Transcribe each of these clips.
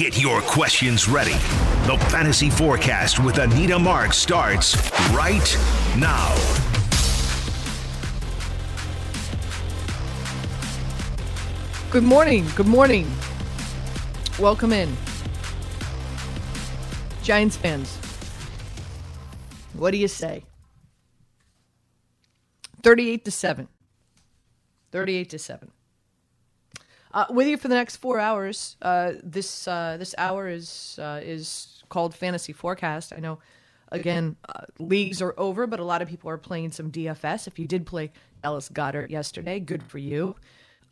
Get your questions ready. The Fantasy Forecast with Anita Mark starts right now. Good morning. Good morning. Welcome in. Giants fans. What do you say? 38 to 7. 38 to 7. Uh, with you for the next four hours. Uh, this uh, this hour is uh, is called Fantasy Forecast. I know, again, uh, leagues are over, but a lot of people are playing some DFS. If you did play Ellis Goddard yesterday, good for you.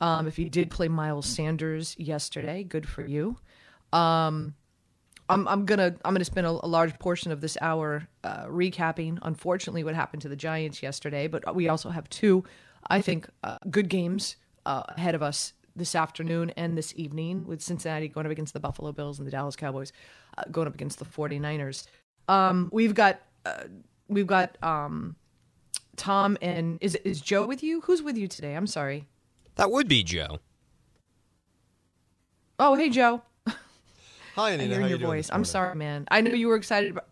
Um, if you did play Miles Sanders yesterday, good for you. Um, I'm, I'm gonna I'm gonna spend a, a large portion of this hour uh, recapping, unfortunately, what happened to the Giants yesterday. But we also have two, I think, good games ahead of us this afternoon and this evening with Cincinnati going up against the Buffalo Bills and the Dallas Cowboys uh, going up against the 49ers. Um, we've got uh, we've got um, Tom and is is Joe with you? Who's with you today? I'm sorry. That would be Joe. Oh, hey Joe. Hi, Anita. I hear How your you voice. I'm sorry, man. I know you were excited. About,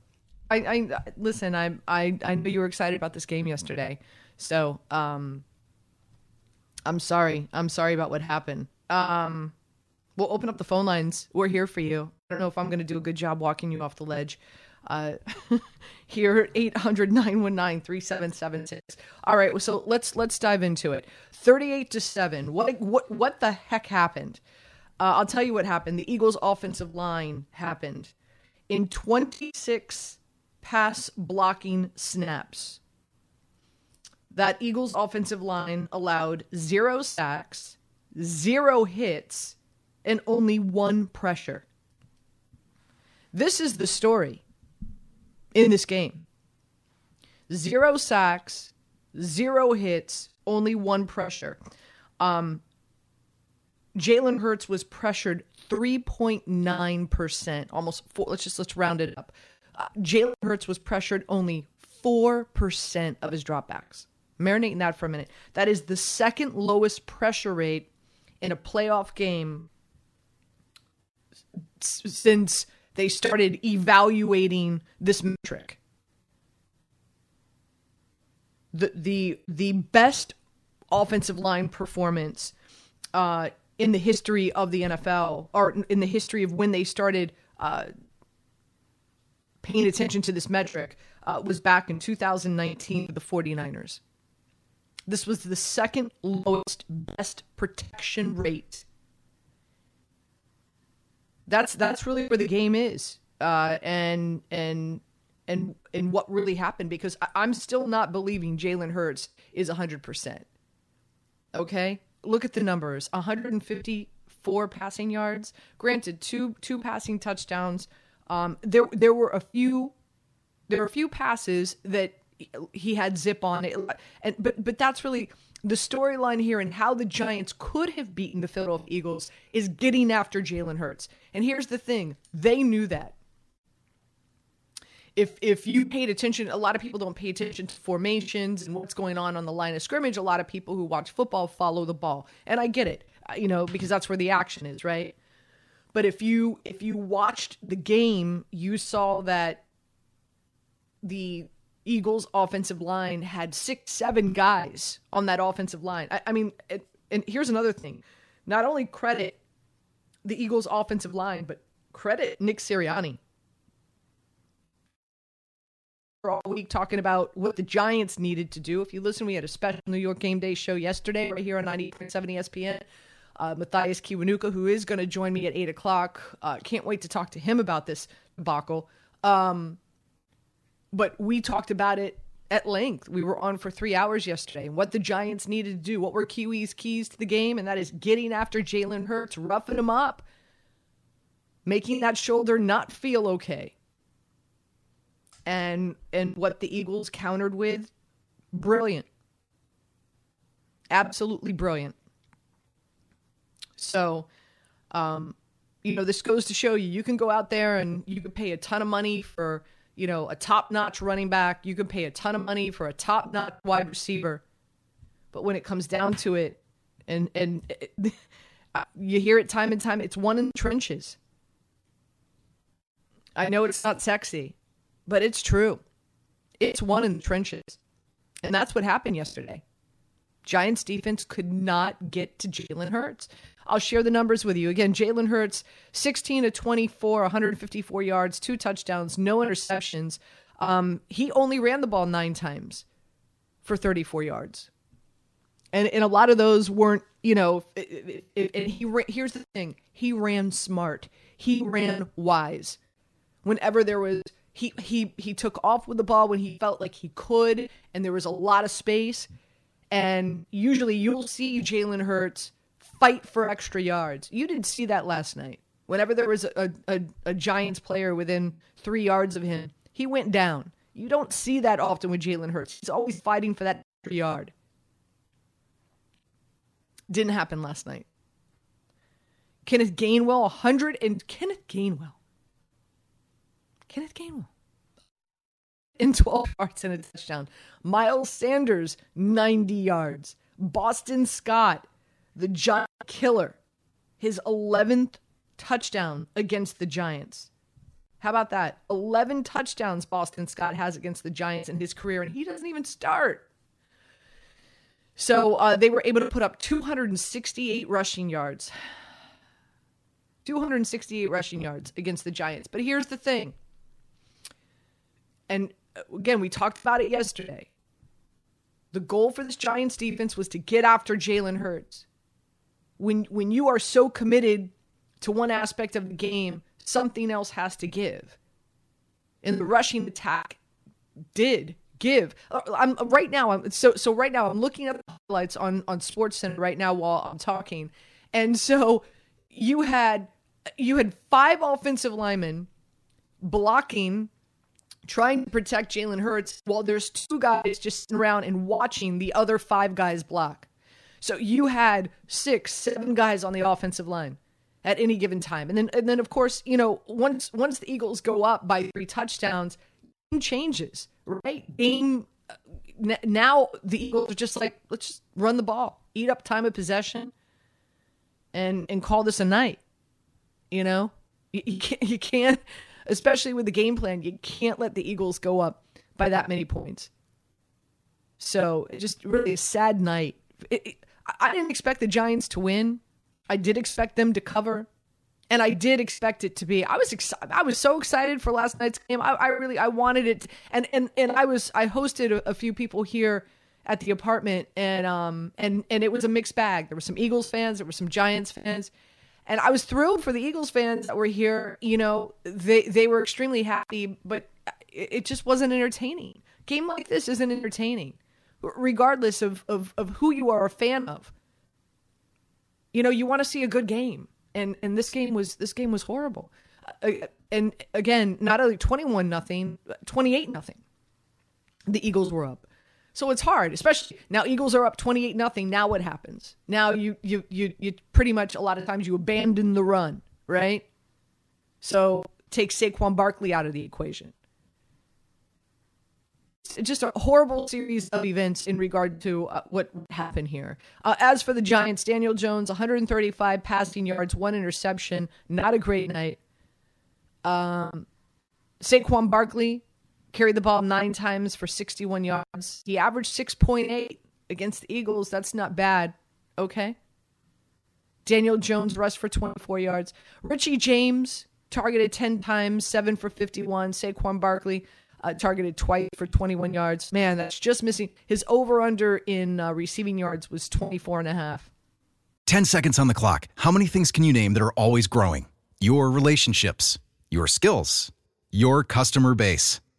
I, I listen. I I I know you were excited about this game yesterday. So um, I'm sorry. I'm sorry about what happened. Um, we'll open up the phone lines. We're here for you. I don't know if I'm going to do a good job walking you off the ledge. Uh, here at 800 919 3776. All right, so let's let's dive into it. 38 to 7. What what what the heck happened? Uh, I'll tell you what happened. The Eagles' offensive line happened in 26 pass blocking snaps. That Eagles' offensive line allowed zero sacks, zero hits, and only one pressure. This is the story in this game zero sacks, zero hits, only one pressure. Um, Jalen Hurts was pressured 3.9%, almost four. Let's just let's round it up. Uh, Jalen Hurts was pressured only 4% of his dropbacks. Marinate in that for a minute. That is the second lowest pressure rate in a playoff game since they started evaluating this metric. The the the best offensive line performance uh, in the history of the NFL, or in the history of when they started uh, paying attention to this metric, uh, was back in 2019 with the 49ers. This was the second lowest best protection rate. That's that's really where the game is, uh, and and and and what really happened because I, I'm still not believing Jalen Hurts is 100. percent Okay, look at the numbers: 154 passing yards. Granted, two two passing touchdowns. Um, there there were a few there were a few passes that he had zip on it and but but that's really the storyline here and how the Giants could have beaten the Philadelphia Eagles is getting after Jalen Hurts. And here's the thing, they knew that. If if you paid attention, a lot of people don't pay attention to formations and what's going on on the line of scrimmage. A lot of people who watch football follow the ball. And I get it, uh, you know, because that's where the action is, right? But if you if you watched the game, you saw that the Eagles offensive line had six, seven guys on that offensive line. I, I mean, it, and here's another thing: not only credit the Eagles offensive line, but credit Nick Sirianni for all week talking about what the Giants needed to do. If you listen, we had a special New York Game Day show yesterday right here on 90.7 ESPN. Uh, Mathias Kiwanuka, who is going to join me at 8 o'clock. Uh, can't wait to talk to him about this debacle. Um, but we talked about it at length. We were on for three hours yesterday and what the Giants needed to do. What were Kiwi's keys to the game? And that is getting after Jalen Hurts, roughing him up. making that shoulder not feel okay. And and what the Eagles countered with, brilliant. Absolutely brilliant. So, um, you know, this goes to show you you can go out there and you can pay a ton of money for, you know, a top notch running back. You can pay a ton of money for a top notch wide receiver. But when it comes down to it, and, and it, you hear it time and time, it's one in the trenches. I know it's not sexy, but it's true. It's one in the trenches. And that's what happened yesterday. Giants defense could not get to Jalen Hurts. I'll share the numbers with you. Again, Jalen Hurts, 16 to 24, 154 yards, two touchdowns, no interceptions. Um, he only ran the ball nine times for 34 yards. And, and a lot of those weren't, you know, and he here's the thing he ran smart, he ran wise. Whenever there was he he he took off with the ball when he felt like he could, and there was a lot of space. And usually you'll see Jalen Hurts fight for extra yards. You didn't see that last night. Whenever there was a, a, a Giants player within three yards of him, he went down. You don't see that often with Jalen Hurts. He's always fighting for that extra yard. Didn't happen last night. Kenneth Gainwell, 100 and Kenneth Gainwell. Kenneth Gainwell. In 12 yards and a touchdown. Miles Sanders, 90 yards. Boston Scott, the giant killer, his 11th touchdown against the Giants. How about that? 11 touchdowns Boston Scott has against the Giants in his career, and he doesn't even start. So uh, they were able to put up 268 rushing yards. 268 rushing yards against the Giants. But here's the thing. And again, we talked about it yesterday. The goal for this Giants defense was to get after Jalen Hurts. When when you are so committed to one aspect of the game, something else has to give. And the rushing attack did give. Uh, I'm right now. I'm so so right now. I'm looking at the highlights on on Sports Center right now while I'm talking, and so you had you had five offensive linemen blocking, trying to protect Jalen Hurts, while there's two guys just sitting around and watching the other five guys block. So you had six, seven guys on the offensive line at any given time, and then and then of course you know once once the Eagles go up by three touchdowns, game changes right? Game uh, now the Eagles are just like let's just run the ball, eat up time of possession, and and call this a night. You know, you, you can't you can't, especially with the game plan, you can't let the Eagles go up by that many points. So just really a sad night. It, it, I didn't expect the Giants to win. I did expect them to cover and I did expect it to be. I was excited. I was so excited for last night's game. I, I really I wanted it, to, and and and I was I hosted a, a, few people here at the apartment, and um and and it was a mixed bag. There were some Eagles fans, there were some Giants fans, and I was thrilled for the Eagles fans that were here. You know, they they were extremely happy, but it, it just wasn't entertaining. Game like this isn't entertaining, regardless of of of who you are a fan of. You know, you want to see a good game and and this game was this game was horrible. Uh, and again, not only twenty one nothing, twenty eight nothing. The Eagles were up, so it's hard, especially now. Eagles are up twenty eight nothing. Now what happens? Now you you you you pretty much a lot of times you abandon the run, right? So take Saquon Barkley out of the equation It's just a horrible series of events in regard to uh, what happened here. Uh, as for the Giants, Daniel Jones, 135 passing yards, one interception. Not a great night. Um, Saquon Barkley carried the ball nine times for 61 yards. He averaged 6.8 against the Eagles. That's not bad. Okay. Daniel Jones rushed for 24 yards. Richie James targeted 10 times, 7 for 51. Saquon Barkley uh, targeted twice for 21 yards. Man, that's just missing. His over under in uh, receiving yards was 24 and a half. 10 seconds on the clock. How many things can you name that are always growing? Your relationships, your skills, your customer base.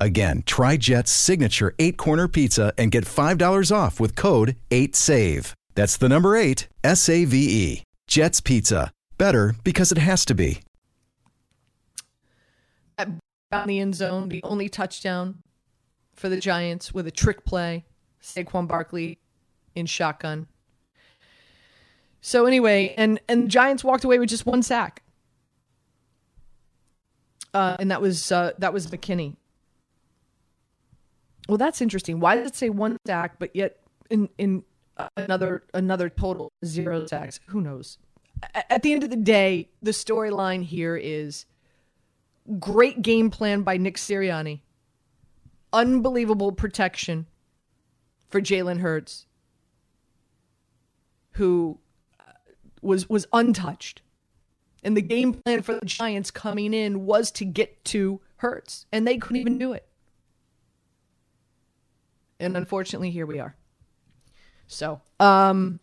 Again, try Jet's signature eight corner pizza and get $5 off with code 8SAVE. That's the number eight, S A V E. Jet's Pizza. Better because it has to be. Down the end zone, the only touchdown for the Giants with a trick play. Saquon Barkley in shotgun. So anyway, and and Giants walked away with just one sack. Uh, and that was uh, that was McKinney. Well, that's interesting. Why does it say one sack, but yet in in another another total zero sacks? Who knows? At the end of the day, the storyline here is great game plan by Nick Sirianni, unbelievable protection for Jalen Hurts, who uh, was was untouched. And the game plan for the Giants coming in was to get to Hurts, and they couldn't even do it. And unfortunately, here we are. So, um,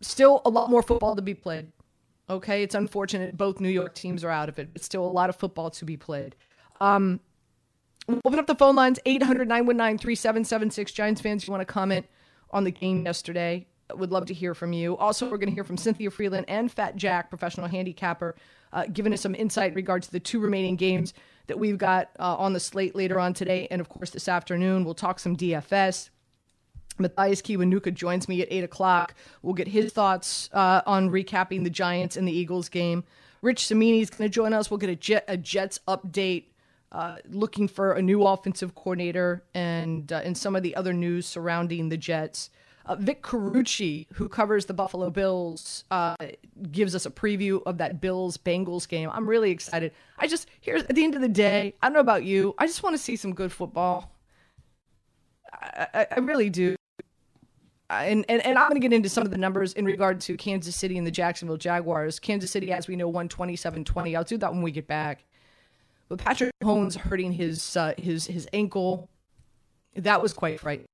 still a lot more football to be played. Okay, it's unfortunate both New York teams are out of it, but still a lot of football to be played. Um, open up the phone lines 800 919 3776. Giants fans, if you want to comment on the game yesterday? Would love to hear from you. Also, we're going to hear from Cynthia Freeland and Fat Jack, professional handicapper, uh, giving us some insight in regards to the two remaining games that we've got uh, on the slate later on today. And of course, this afternoon, we'll talk some DFS. Mathias Kiwanuka joins me at 8 o'clock. We'll get his thoughts uh, on recapping the Giants and the Eagles game. Rich Cimini is going to join us. We'll get a, Jet, a Jets update, uh, looking for a new offensive coordinator and, uh, and some of the other news surrounding the Jets. Uh, Vic Carucci, who covers the Buffalo Bills, uh, gives us a preview of that Bills Bengals game. I'm really excited. I just here's at the end of the day, I don't know about you. I just want to see some good football. I, I, I really do. And, and, and I'm going to get into some of the numbers in regard to Kansas City and the Jacksonville Jaguars. Kansas City, as we know, won 27-20. I'll do that when we get back. But Patrick Mahomes hurting his uh, his his ankle, that was quite frightening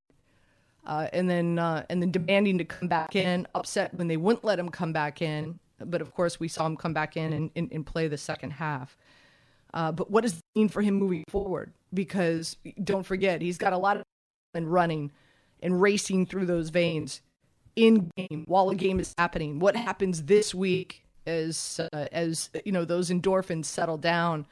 uh, and then uh, and then demanding to come back in, upset when they wouldn't let him come back in. But of course, we saw him come back in and, and, and play the second half. Uh, but what does it mean for him moving forward? Because don't forget, he's got a lot of and running and racing through those veins in game while a game is happening. What happens this week as uh, as you know those endorphins settle down,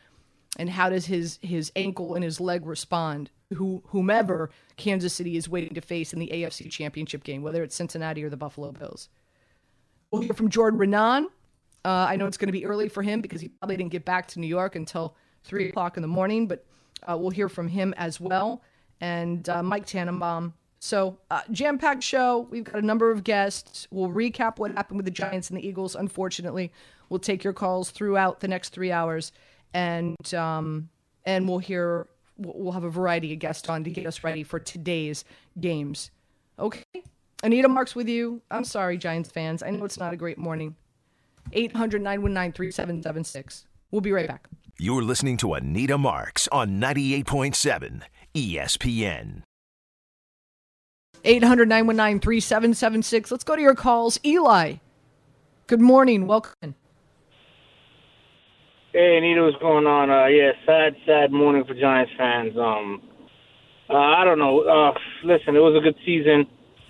and how does his his ankle and his leg respond? who, whomever Kansas City is waiting to face in the AFC Championship game, whether it's Cincinnati or the Buffalo Bills. We'll hear from Jordan Raanan. Uh, I know it's going to be early for him because he probably didn't get back to New York until 3 o'clock in the morning, but uh, we'll hear from him as well. And uh, Mike Tannenbaum. So, uh, jam packed show. We've got a number of guests. We'll recap what happened with the Giants and the Eagles. Unfortunately, we'll take your calls throughout the next three hours. And, um, and we'll hear we'll have a variety of guests on to get us ready for today's games. Okay? Anita Marks with you. I'm sorry, Giants fans. I know it's not a great morning. 800 919 3776. We'll be right back. You're listening to Anita Marks on 98.7 ESPN. 800 919 3776. Let's go to your calls. Eli, good morning. Welcome. Hey, Anita, what's going on? Uh, yeah, sad, sad morning for Giants fans. Um, uh, I don't know. Uh, listen, it was a good season.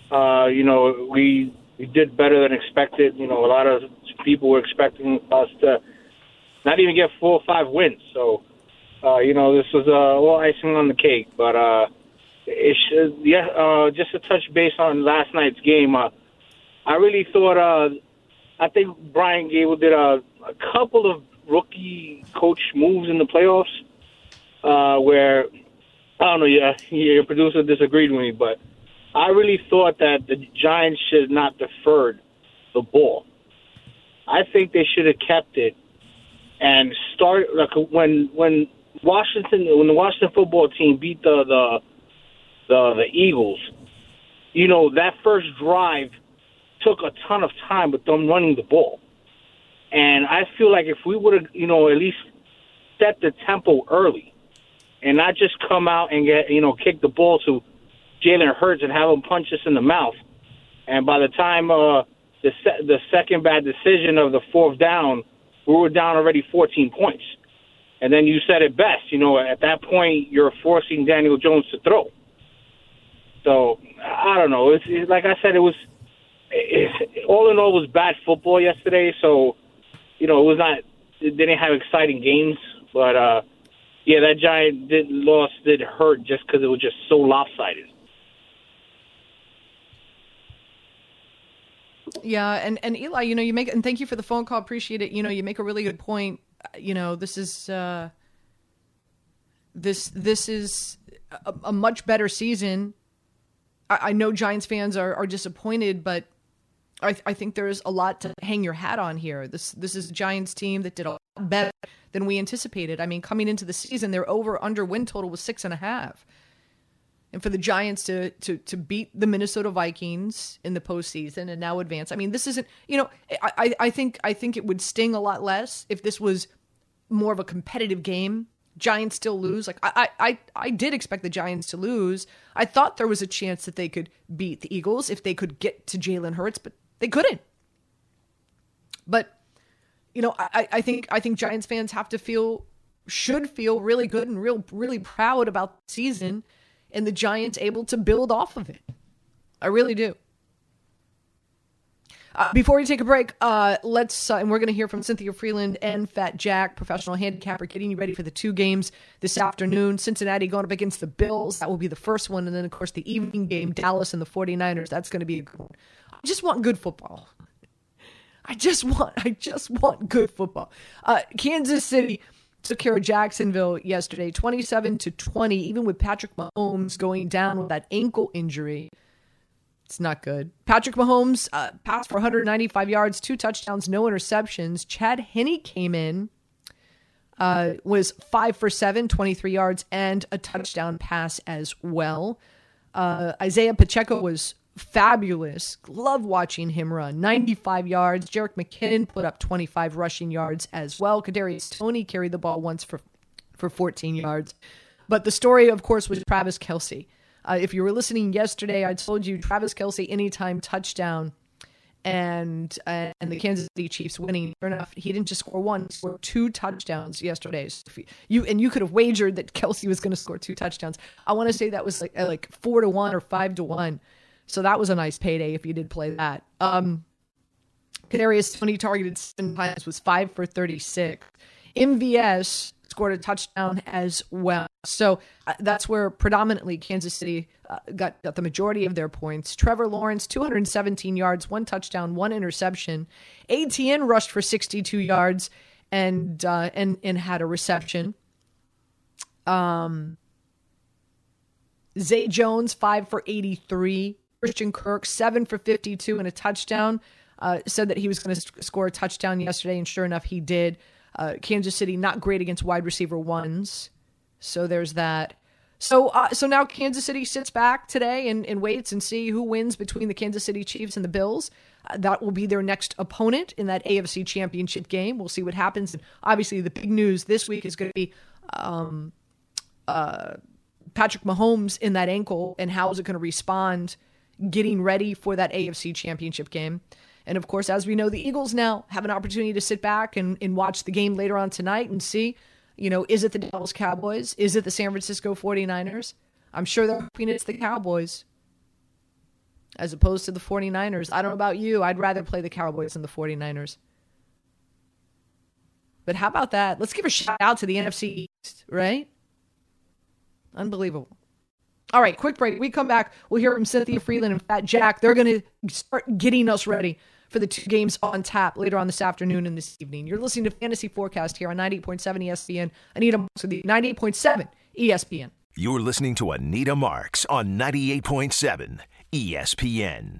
Uh, you know, we we did better than expected. You know, a lot of people were expecting us to not even get four or five wins. So, uh, you know, this was uh, little icing on the cake. But uh, it should, yeah, uh, just to touch base on last night's game, uh, I really thought uh, I think Brian Daboll did a, a couple of rookie coach moves in the playoffs uh, where I don't know. Yeah, your producer disagreed with me, but I really thought that the Giants should not deferred the ball. I think they should have kept it and start like when when Washington when the Washington football team beat the the the, the Eagles. You know that first drive took a ton of time with them running the ball, and I feel like if we would have you know at least set the tempo early, and not just come out and get you know kick the ball to Jalen Hurts and have him punch us in the mouth, and by the time uh, the se- the second bad decision of the fourth down, we were down already 14 points. And then you said it best, you know, at that point you're forcing Daniel Jones to throw. So I don't know. It's, it's like I said, it was it, all in all was bad football yesterday. So you know, it was not. They didn't have exciting games, but uh yeah, that giant did loss did hurt just because it was just so lopsided. Yeah, and and Eli, you know, you make and thank you for the phone call. Appreciate it. You know, you make a really good point. You know, this is uh this this is a, a much better season. I, I know Giants fans are are disappointed, but I, I think there's a lot to hang your hat on here. This this is Giants team that did a lot better than we anticipated. I mean, coming into the season, their over under win total was six and a half and for the Giants to to to beat the Minnesota Vikings in the postseason and now advance. I mean, this isn't you know I I think I think it would sting a lot less if this was more of a competitive game. Giants still lose. Like I I I did expect the Giants to lose. I thought there was a chance that they could beat the Eagles if they could get to Jalen Hurts, but they couldn't. But you know, I, I think I think Giants fans have to feel should feel really good and real really proud about the season and the Giants able to build off of it. I really do. Uh, before we take a break, uh, let's uh, and we're going to hear from Cynthia Freeland and Fat Jack, professional handicapper, getting you ready for the two games this afternoon. Cincinnati going up against the Bills. That will be the first one, and then of course the evening game, Dallas and the 49ers. That's going to be a good one. I just want good football. I just want, I just want good football. Uh, Kansas City took care of Jacksonville yesterday, 27 to 20, even with Patrick Mahomes going down with that ankle injury. It's not good. Patrick Mahomes uh, passed for 195 yards, two touchdowns, no interceptions. Chad Henne came in, uh, was five for seven, 23 yards, and a touchdown pass as well. Uh, Isiah Pacheco was fabulous. Love watching him run. 95 yards. Jerick McKinnon put up 25 rushing yards as well. Kadarius Toney carried the ball once for for 14 yards. But the story, of course, was Travis Kelce. Uh, if you were listening yesterday, I told you Travis Kelce anytime touchdown and uh, and the Kansas City Chiefs winning. Sure enough, he didn't just score one; he scored two touchdowns yesterday. So you and you could have wagered that Kelce was going to score two touchdowns. I want to say that was like like four to one or five to one. So that was a nice payday if you did play that. Um, Kadarius Toney targeted seven times was five for 36. MVS scored a touchdown as well. So uh, that's where predominantly Kansas City uh, got, got the majority of their points. Trevor Lawrence, 217 yards, one touchdown, one interception. ETN rushed for 62 yards and uh, and and had a reception. Um, Zay Jones, five for 83. Christian Kirk, seven for 52 and a touchdown. Uh, said that he was going to score a touchdown yesterday, and sure enough, he did. Uh, Kansas City not great against wide receiver ones, so there's that. So, uh, so now Kansas City sits back today and, and, waits and see who wins between the Kansas City Chiefs and the Bills. Uh, that will be their next opponent in that AFC Championship game. We'll see what happens. And obviously, the big news this week is going to be um, uh, Patrick Mahomes in that ankle and how is it going to respond getting ready for that AFC championship game. And of course, as we know, the Eagles now have an opportunity to sit back and, and watch the game later on tonight and see, you know, is it the Dallas Cowboys? Is it the San Francisco 49ers? I'm sure they're hoping it's the Cowboys as opposed to the 49ers. I don't know about you. I'd rather play the Cowboys than the 49ers. But how about that? Let's give a shout out to the NFC East, right? Unbelievable. All right, quick break. We come back. We'll hear from Cynthia Freeland and Fat Jack. They're going to start getting us ready for the two games on tap later on this afternoon and this evening. You're listening to Fantasy Forecast here on 98.7 ESPN. Anita Marks with the 98.7 ESPN. You're listening to Anita Marks on 98.7 ESPN.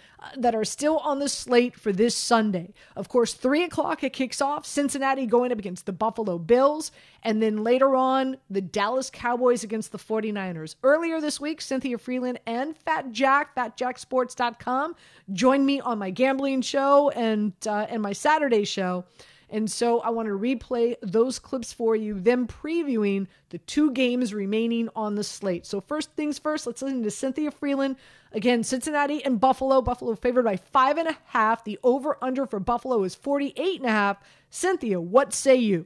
that are still on the slate for this Sunday. Of course, 3 o'clock it kicks off. Cincinnati going up against the Buffalo Bills. And then later on, the Dallas Cowboys against the 49ers. Earlier this week, Cynthia Freeland and Fat Jack, fatjacksports.com, joined me on my gambling show and, uh, and my Saturday show. And so I want to replay those clips for you, them previewing the two games remaining on the slate. So, first things first, let's listen to Cynthia Freeland. Again, Cincinnati and Buffalo. Buffalo favored by five and a half. The over under for Buffalo is 48 and a half. Cynthia, what say you?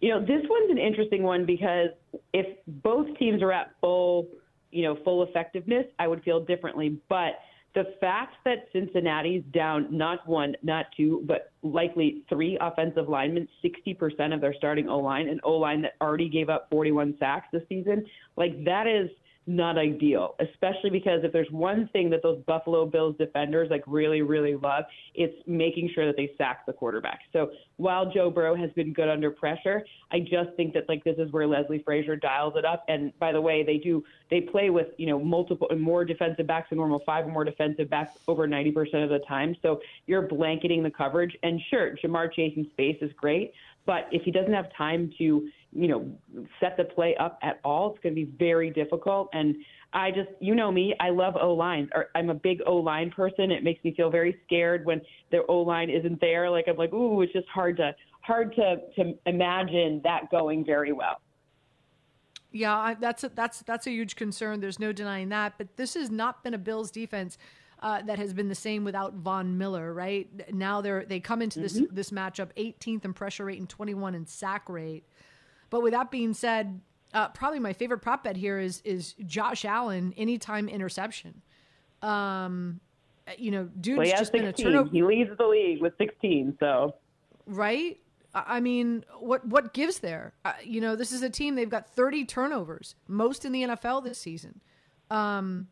You know, this one's an interesting one because if both teams are at full, you know, full effectiveness, I would feel differently. But the fact that Cincinnati's down not one, not two, but likely three offensive linemen, 60% of their starting O line, an O line that already gave up 41 sacks this season, like that is not ideal, especially because if there's one thing that those Buffalo Bills defenders like really, really love, it's making sure that they sack the quarterback. So while Joe Burrow has been good under pressure, I just think that like this is where Leslie Frazier dials it up. And by the way, they do they play with you know multiple more defensive backs than normal, five or more defensive backs over 90% of the time. So you're blanketing the coverage. And sure, Ja'Marr Chase in space is great, but if he doesn't have time to you know, set the play up at all. It's going to be very difficult. And I just, you know me, I love O lines. I'm a big O line person. It makes me feel very scared when the O line isn't there. Like I'm like, ooh, it's just hard to hard to to imagine that going very well. Yeah, that's a, that's that's a huge concern. There's no denying that. But this has not been a Bills defense. Uh, that has been the same without Von Miller, right? Now they're they come into this mm-hmm. this matchup 18th in pressure rate and 21 in sack rate. But with that being said, uh, probably my favorite prop bet here is is Josh Allen anytime interception. Um, you know, dude's well, just 16. been a turnover. He leads the league with 16. So right. I mean, what what gives there? Uh, you know, this is a team they've got 30 turnovers, most in the NFL this season. Um,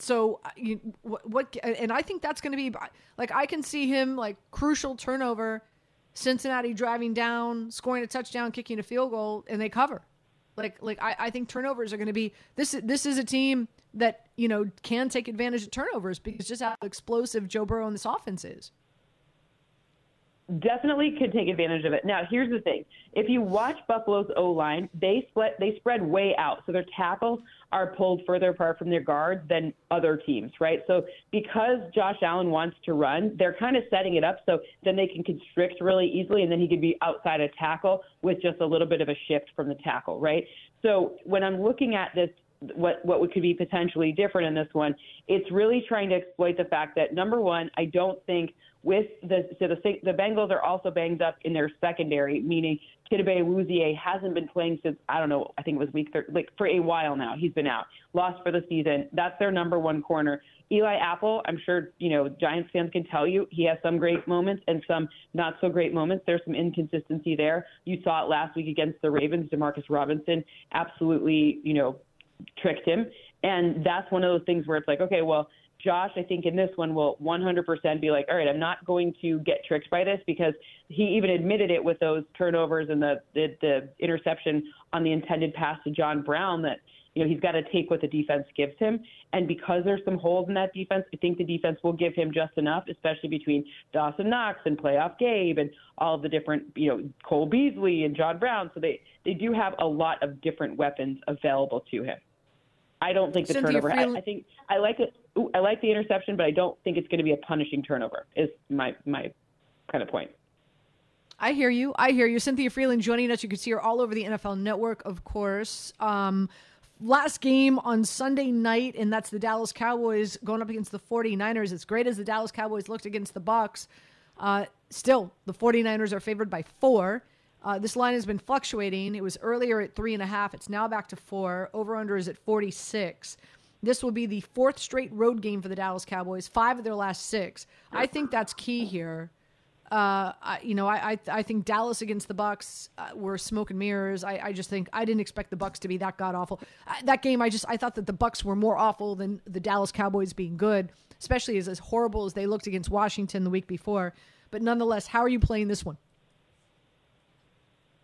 so uh, you, what, what and I think that's going to be like I can see him like crucial turnover Cincinnati driving down, scoring a touchdown, kicking a field goal, and they cover. Like, like I, I think turnovers are going to be this. This is a team that you know can take advantage of turnovers because just how explosive Joe Burrow and this offense is definitely could take advantage of it. Now, here's the thing: if you watch Buffalo's O line, they split, they spread way out, so their tackles are pulled further apart from their guards than other teams, right? So because Josh Allen wants to run, they're kind of setting it up so then they can constrict really easily, and then he could be outside a tackle with just a little bit of a shift from the tackle, right? So when I'm looking at this what what could be potentially different in this one. It's really trying to exploit the fact that number one, I don't think with the so the the Bengals are also banged up in their secondary, meaning Chidobe Awuzie hasn't been playing since I don't know, I think it was week 30, like for a while now. He's been out, lost for the season. That's their number one corner. Eli Apple, I'm sure you know Giants fans can tell you he has some great moments and some not so great moments. There's some inconsistency there. You saw it last week against the Ravens. Demarcus Robinson absolutely you know tricked him, and that's one of those things where it's like, okay, well Josh, I think in this one will 100% be like, all right, I'm not going to get tricked by this because he even admitted it with those turnovers and the, the, the interception on the intended pass to John Brown that, you know, he's got to take what the defense gives him. And because there's some holes in that defense, I think the defense will give him just enough, especially between Dawson Knox and playoff Gabe and all of the different, you know, Cole Beasley and John Brown. So they, they do have a lot of different weapons available to him. I don't think the Cynthia turnover. I, I think I like it. Ooh, I like the interception, but I don't think it's going to be a punishing turnover. Is my my kind of point. I hear you. I hear you. Cynthia Freeland joining us. You can see her all over the NFL Network, of course. Um, last game on Sunday night, and that's the Dallas Cowboys going up against the 49ers. As great as the Dallas Cowboys looked against the Bucs, uh, still the 49ers are favored by four. Uh, this line has been fluctuating. It was earlier at three and a half. It's now back to four. Over under is at 46. This will be the fourth straight road game for the Dallas Cowboys, five of their last six. I think that's key here. Uh, I, you know, I, I, I think Dallas against the Bucs uh, were smoke and mirrors. I, I just think I didn't expect the Bucs to be that god awful. That game, I just I thought that the Bucs were more awful than the Dallas Cowboys being good, especially as as horrible as they looked against Washington the week before. But nonetheless, how are you playing this one?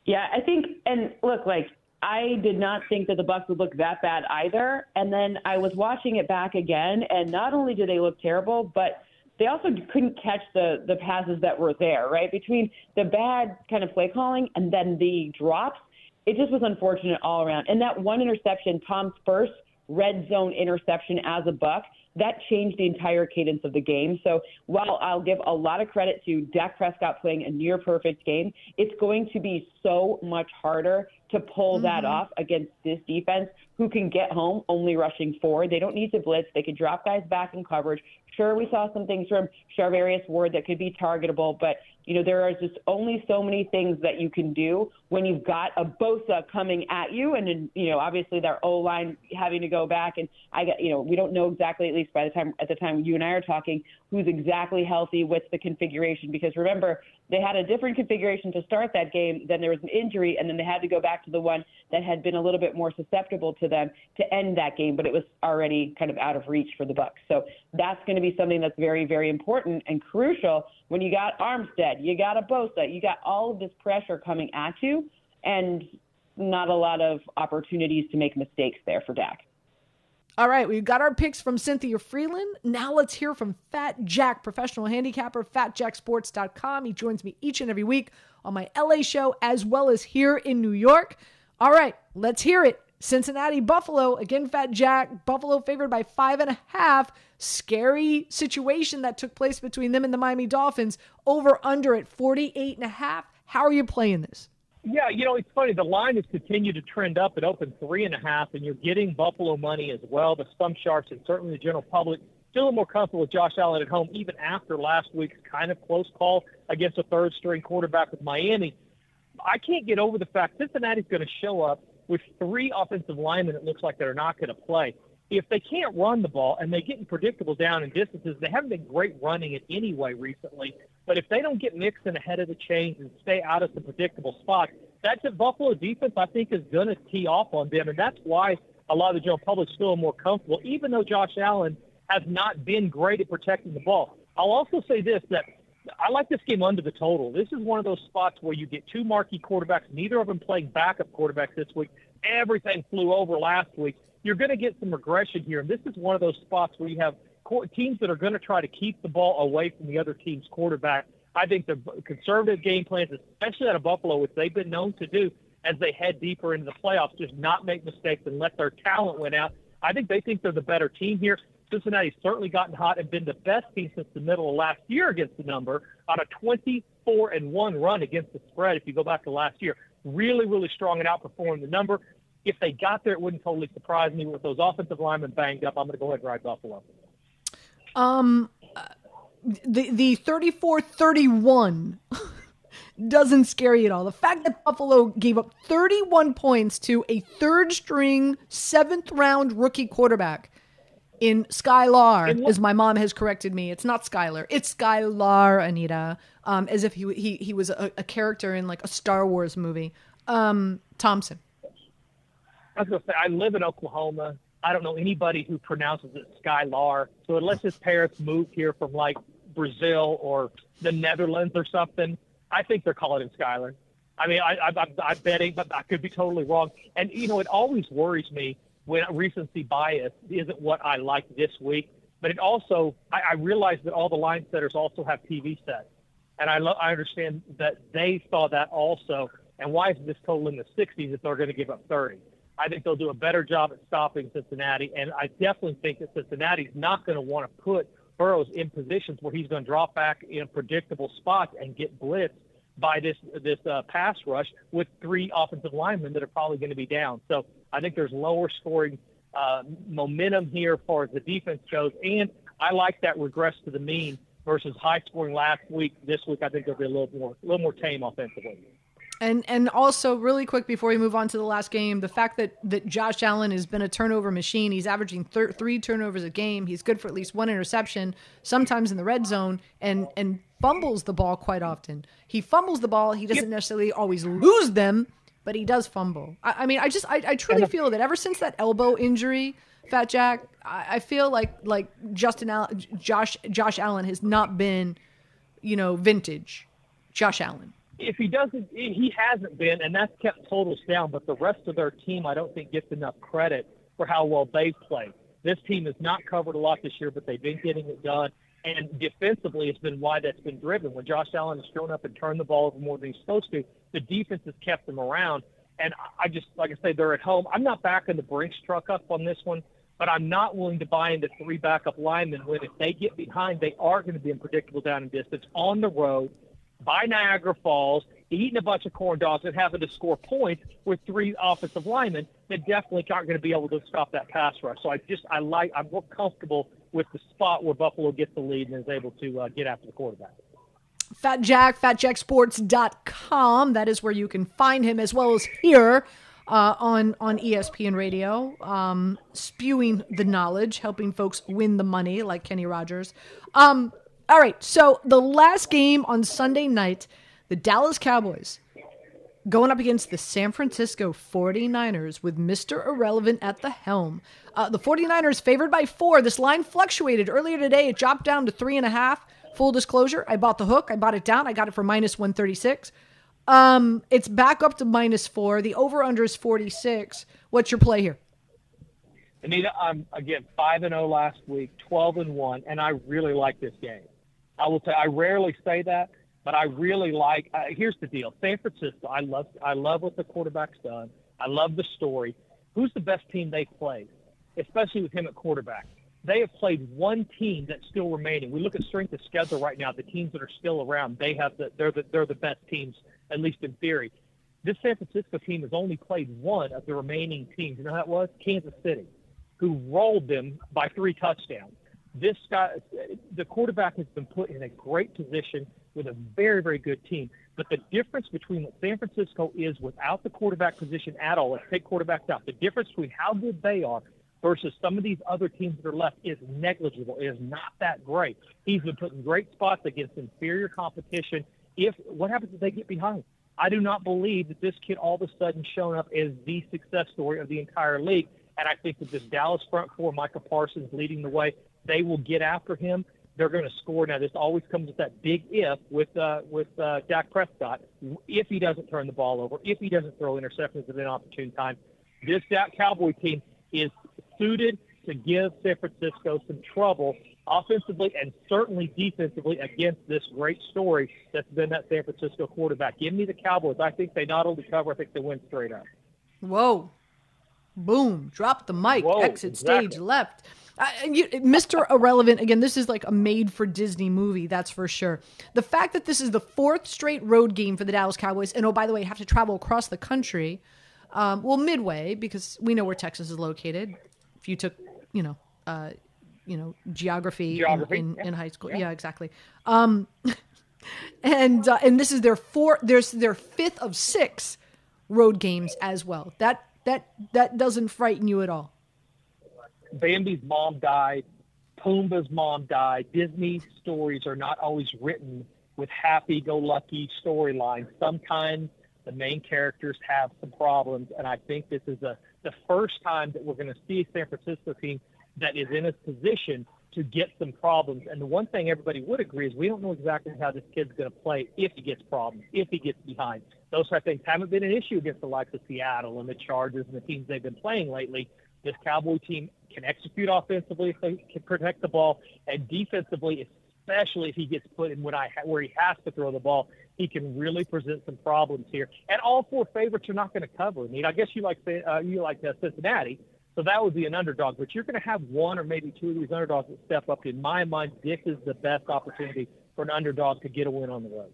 Yeah, I think, and look, like I did not think that the Bucs would look that bad either. And then I was watching it back again, and not only did they look terrible, but they also couldn't catch the the passes that were there. Right between the bad kind of play calling and then the drops, it just was unfortunate all around. And that one interception, Tom's first red zone interception as a Buck, that changed the entire cadence of the game. So while I'll give a lot of credit to Dak Prescott playing a near perfect game, it's going to be so much harder to pull mm-hmm. that off against this defense who can get home only rushing forward. They don't need to blitz. They could drop guys back in coverage. Sure, we saw some things from Charvarius Ward that could be targetable, but you know, there are just only so many things that you can do when you've got a Bosa coming at you, and then, you know, obviously their O line having to go back. And I got, you know, we don't know exactly, at least by the time at the time you and I are talking, who's exactly healthy what's the configuration. Because remember, they had a different configuration to start that game. Then there was an injury, and then they had to go back to the one that had been a little bit more susceptible to them to end that game, but it was already kind of out of reach for the Bucs. So that's going to be something that's very, very important and crucial when you got Armstead, you got a Bosa, you got all of this pressure coming at you, and not a lot of opportunities to make mistakes there for Dak. All right, we've got our picks from Cynthia Freeland. Now let's hear from Fat Jack, professional handicapper, fatjacksports.com. He joins me each and every week on my LA show as well as here in New York. All right, let's hear it. Cincinnati, Buffalo. Again, Fat Jack. Buffalo favored by five and a half. Scary situation that took place between them and the Miami Dolphins. Over under at 48 and a half. How are you playing this? Yeah, you know, it's funny. The line has continued to trend up. It opened three and a half, and you're getting Buffalo money as well. The some sharps and certainly the general public still more comfortable with Josh Allen at home, even after last week's kind of close call against a third string quarterback with Miami. I can't get over the fact Cincinnati's going to show up with three offensive linemen, it looks like they're not going to play. If they can't run the ball and they get in predictable down and distances, they haven't been great running it anyway recently. But if they don't get Mixon ahead of the chains and stay out of some predictable spots, that's a Buffalo defense I think is going to tee off on them, and that's why a lot of the general public still more comfortable, even though Josh Allen has not been great at protecting the ball. I'll also say this that I like this game under the total. This is one of those spots where you get two marquee quarterbacks, neither of them playing backup quarterbacks this week. Everything flew over last week. You're going to get some regression here. And this is one of those spots where you have teams that are going to try to keep the ball away from the other team's quarterback. I think the conservative game plans, especially out of Buffalo, which they've been known to do as they head deeper into the playoffs, just not make mistakes and let their talent win out. I think they think they're the better team here. Cincinnati's certainly gotten hot and been the best team since the middle of last year against the number on a 24 and one run against the spread. If you go back to last year, really, really strong and outperforming the number. If they got there, it wouldn't totally surprise me. With those offensive linemen banged up, I'm going to go ahead and ride Buffalo. Um, the the 34-31 doesn't scare you at all. The fact that Buffalo gave up 31 points to a third string, seventh round rookie quarterback in Skylar, as my mom has corrected me. It's not Skylar. It's Skylar, Anita. Um, as if he he he was a, a, character in like a Star Wars movie. Um, Thompson. I was gonna say I live in Oklahoma. I don't know anybody who pronounces it Skylar. So unless his parents moved here from like Brazil or the Netherlands or something, I think they're calling him Skylar. I mean, I, I, I'm, I'm betting, but I could be totally wrong. And you know, it always worries me when recency bias isn't what I like this week. But it also, I, I realize that all the line setters also have TV sets, and I, lo- I understand that they saw that also. And why is this total in the 60s if they're going to give up 30? I think they'll do a better job at stopping Cincinnati, and I definitely think that Cincinnati's not going to want to put Burrows in positions where he's going to drop back in predictable spots and get blitzed by this this uh, pass rush with three offensive linemen that are probably going to be down. So I think there's lower scoring uh, momentum here as far as the defense goes, and I like that regress to the mean versus high scoring last week. This week I think they'll be a little more a little more tame offensively. And and also really quick before we move on to the last game, the fact that that Josh Allen has been a turnover machine. He's averaging thir- three turnovers a game. He's good for at least one interception, sometimes in the red zone, and and fumbles the ball quite often. He fumbles the ball. He doesn't necessarily always lose them, but he does fumble. I, I mean, I just I, I truly feel that ever since that elbow injury, Fat Jack, I, I feel like like Justin Allen, Josh Josh Allen has not been, you know, vintage Josh Allen if he doesn't, he hasn't been, and that's kept totals down. But the rest of their team, I don't think, gets enough credit for how well they've played. This team has not covered a lot this year, but they've been getting it done. And defensively, it's been why that's been driven. When Josh Allen has shown up and turned the ball over more than he's supposed to, the defense has kept them around. And I just, like I say, they're at home. I'm not backing the Brinks truck up on this one, but I'm not willing to buy into three backup linemen when if they get behind, they are going to be unpredictable down in distance on the road by Niagara Falls, eating a bunch of corn dogs and having to score points with three offensive linemen that definitely aren't going to be able to stop that pass rush. So I just I like I'm more comfortable with the spot where Buffalo gets the lead and is able to uh, get after the quarterback. Fat Jack, fatjacksports.com. That is where you can find him as well as here uh, on on ESPN Radio, um, spewing the knowledge, helping folks win the money like Kenny Rogers. Um, all right, so the last game on Sunday night, the Dallas Cowboys going up against the San Francisco 49ers with Mr. Irrelevant at the helm. Uh, the 49ers favored by four. This line fluctuated earlier today. It dropped down to three and a half. Full disclosure, I bought the hook. I bought it down. I got it for minus 136. Um, it's back up to minus four. The over under is 46. What's your play here? Anita, I'm again five and zero last week, twelve and one, and I really like this game. I will say I rarely say that, but I really like. Uh, here's the deal: San Francisco. I love. I love what the quarterback's done. I love the story. Who's the best team they've played, especially with him at quarterback? They have played one team that's still remaining. We look at strength of schedule right now. The teams that are still around, they have the. They're the. They're the best teams, at least in theory. This San Francisco team has only played one of the remaining teams. You know that was? Kansas City, who rolled them by three touchdowns this guy, the quarterback has been put in a great position with a very, very good team. But the difference between what San Francisco is without the quarterback position at all, let's take quarterbacks out, the difference between how good they are versus some of these other teams that are left is negligible. It is not that great. He's been put in great spots against inferior competition. If what happens if they get behind? I do not believe that this kid all of a sudden shown up as the success story of the entire league. And I think that this Dallas front four, Micah Parsons leading the way, they will get after him. They're going to score. Now, this always comes with that big if with uh, with uh, Dak Prescott. If he doesn't turn the ball over, if he doesn't throw interceptions at an opportune time, this Dak Cowboy team is suited to give San Francisco some trouble offensively and certainly defensively against this great story that's been that San Francisco quarterback. Give me the Cowboys. I think they not only cover, I think they win straight up. Whoa. Boom. Drop the mic. Whoa, Exit exactly. stage left. Uh, you, Mr. Irrelevant, again, this is like a made for Disney movie, that's for sure. The fact that this is the fourth straight road game for the Dallas Cowboys, and oh, by the way, have to travel across the country, um, well, midway, because we know where Texas is located. If you took, you know, uh, you know, geography, Geography, in, in, yeah. in high school. Yeah. Yeah, exactly. Um, and uh, and this is their four. There's their fifth of six road games as well. That that that doesn't frighten you at all. Bambi's mom died. Pumbaa's mom died. Disney stories are not always written with happy-go-lucky storylines. Sometimes the main characters have some problems, and I think this is a the first time that we're going to see a San Francisco team that is in a position to get some problems. And the one thing everybody would agree is we don't know exactly how this kid's going to play if he gets problems, if he gets behind. Those type of things haven't been an issue against the likes of Seattle and the Chargers and the teams they've been playing lately. This Cowboy team can execute offensively if they can protect the ball, and defensively, especially if he gets put in when I where he has to throw the ball, he can really present some problems here. And all four favorites are not going to cover. I mean, I guess you like uh, you like uh, Cincinnati, so that would be an underdog. But you're going to have one or maybe two of these underdogs that step up. In my mind, this is the best opportunity for an underdog to get a win on the road.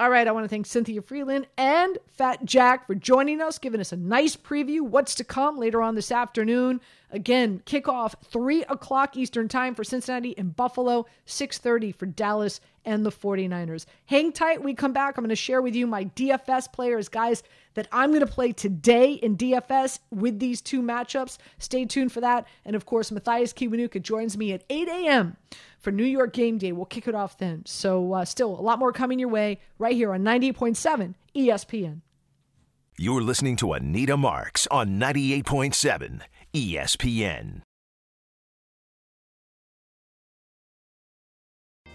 All right, I want to thank Cynthia Freeland and Fat Jack for joining us, giving us a nice preview what's to come later on this afternoon. Again, kickoff three o'clock Eastern time for Cincinnati and Buffalo, six thirty for Dallas and the 49ers. Hang tight. We come back. I'm going to share with you my DFS players, guys, that I'm going to play today in DFS with these two matchups. Stay tuned for that. And of course, Mathias Kiwanuka joins me at 8 a.m for New York Game Day. We'll kick it off then. So, uh, still a lot more coming your way right here on 98.7 ESPN. You're listening to Anita Marks on 98.7 ESPN.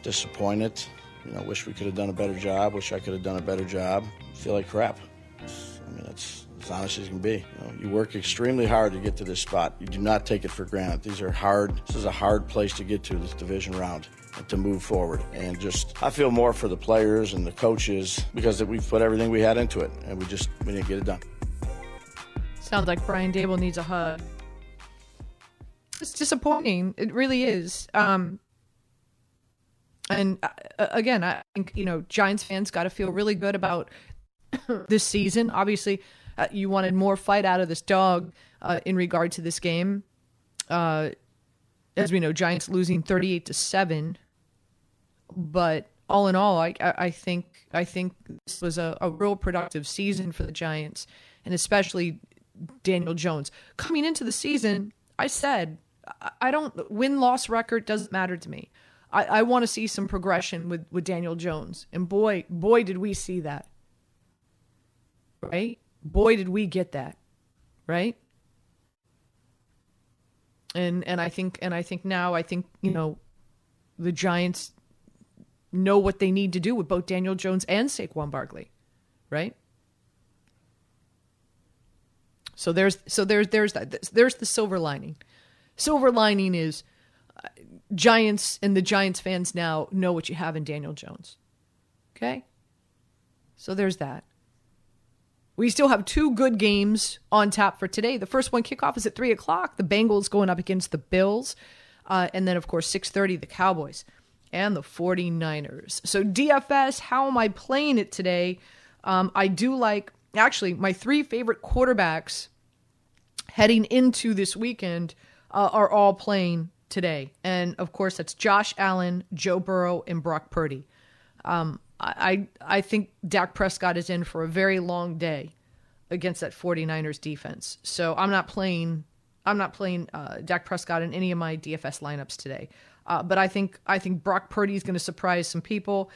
Disappointed. You know, wish we could have done a better job. Wish I could have done a better job. Feel like crap. I mean, it's as honest as can be. You, know, you work extremely hard to get to this spot. You do not take it for granted. These are hard. This is a hard place to get to this division round to move forward. And just, I feel more for the players and the coaches because we've put everything we had into it, and we just we didn't get it done. Sounds like Brian Daboll needs a hug. It's disappointing. It really is. Um, and uh, again, I think you know Giants fans got to feel really good about this season. Obviously, uh, you wanted more fight out of this dog uh, in regard to this game. Uh, as we know, Giants losing thirty-eight to seven. But all in all, I, I think I think this was a, a real productive season for the Giants, and especially Daniel Jones. Coming into the season, I said I don't win loss record doesn't matter to me. I, I want to see some progression with, with Daniel Jones. And boy, boy, did we see that. Right? Boy did we get that right? And and i think and i think now i think you know the giants know what they need to do with both daniel jones and saquon barkley right? So there's so there's there's that there's the silver lining. Silver lining is uh, giants and the giants fans now know what you have in daniel jones okay? So there's that we still have two good games on tap for today. The first one kickoff is at three o'clock. The Bengals going up against the Bills, uh, and then of course six thirty the Cowboys and the 49ers. So DFS, how am I playing it today? Um, I do like actually my three favorite quarterbacks heading into this weekend uh, are all playing today, and of course that's Josh Allen, Joe Burrow, and Brock Purdy. Um, I I think Dak Prescott is in for a very long day against that 49ers defense. So I'm not playing I'm not playing uh, Dak Prescott in any of my DFS lineups today. Uh, but I think I think Brock Purdy is going to surprise some people.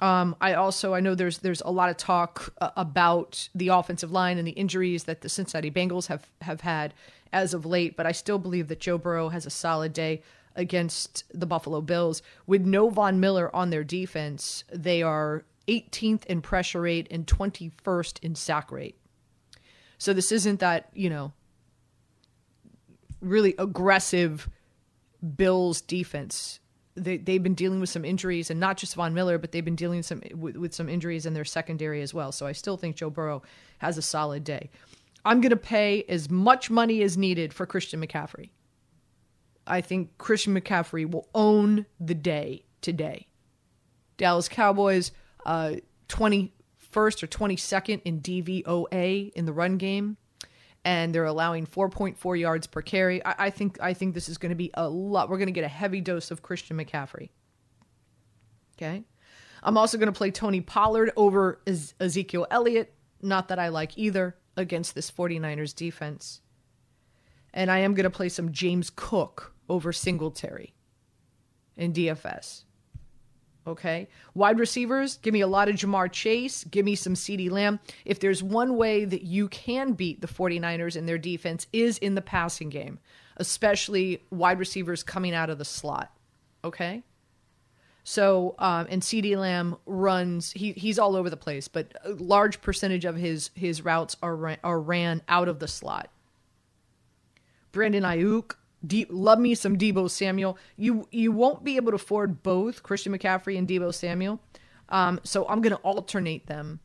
Um, I also I know there's there's a lot of talk uh, about the offensive line and the injuries that the Cincinnati Bengals have have had as of late, but I still believe that Joe Burrow has a solid day against the Buffalo Bills. With no Von Miller on their defense, they are 18th in pressure rate and 21st in sack rate. So this isn't that, you know, really aggressive Bills defense. They they've been dealing with some injuries and not just Von Miller, but they've been dealing some with, with some injuries in their secondary as well. So I still think Joe Burrow has a solid day. I'm going to pay as much money as needed for Christian McCaffrey. I think Christian McCaffrey will own the day today. Dallas Cowboys, uh, 21st or 22nd in DVOA in the run game, and they're allowing 4.4 yards per carry. I, I think I think this is going to be a lot. We're going to get a heavy dose of Christian McCaffrey. Okay. I'm also going to play Tony Pollard over Ezekiel Elliott. Not that I like either against this 49ers defense. And I am going to play some James Cook over Singletary in DFS. Okay. Wide receivers, give me a lot of Ja'Marr Chase. Give me some CeeDee Lamb. If there's one way that you can beat the 49ers in their defense is in the passing game, especially wide receivers coming out of the slot. Okay. So, um, and CeeDee Lamb runs, he, he's all over the place, but a large percentage of his, his routes are, ran, are ran out of the slot. Brandon Aiyuk, De- love me some Deebo Samuel. You you won't be able to afford both Christian McCaffrey and Deebo Samuel, um, so I'm going to alternate them.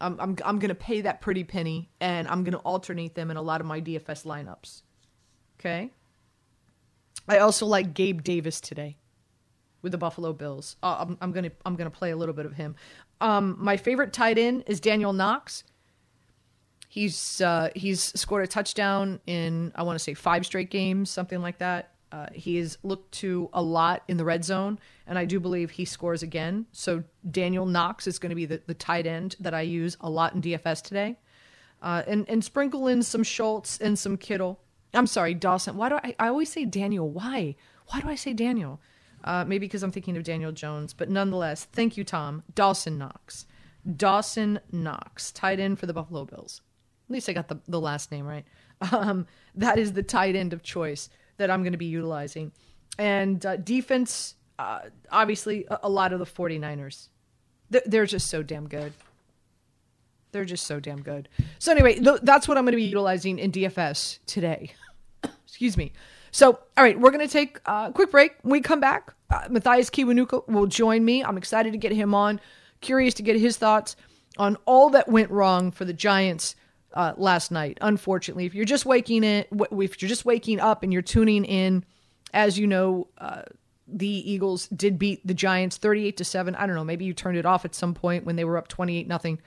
I'm I'm I'm going to pay that pretty penny, and I'm going to alternate them in a lot of my DFS lineups. Okay. I also like Gabe Davis today with the Buffalo Bills. Uh, I'm, I'm gonna I'm gonna play a little bit of him. Um, my favorite tight end is Daniel Knox. He's uh, he's scored a touchdown in I want to say five straight games, something like that. Uh, he is looked to a lot in the red zone, and I do believe he scores again. So Daniel Knox is going to be the, the tight end that I use a lot in DFS today, uh, and and sprinkle in some Schultz and some Kittle. I'm sorry, Dawson. Why do I, I always say Daniel? Why? Why do I say Daniel? Uh, maybe because I'm thinking of Daniel Jones, but nonetheless, thank you, Tom. Dawson Knox. Dawson Knox, tight end for the Buffalo Bills. At least I got the, the last name right. Um, that is the tight end of choice that I'm going to be utilizing. And uh, defense, uh, obviously, a, a, lot of the 49ers. They're, they're, just so damn good. They're just so damn good. So, anyway, th- that's what I'm going to be utilizing in DFS today. Excuse me. So, all right, we're going to take a quick break. When we come back, uh, Mathias Kiwanuka will join me. I'm excited to get him on. Curious to get his thoughts on all that went wrong for the Giants uh, last night. Unfortunately, if you're just waking it, if you're just waking up and you're tuning in, as you know, uh, the Eagles did beat the Giants 38 to seven. I don't know, maybe you turned it off at some point when they were up 28 nothing.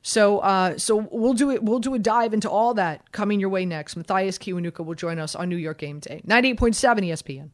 So, uh, so we'll do it. We'll do a dive into all that coming your way next. Mathias Kiwanuka will join us on New York Game Day, 98.7 ESPN.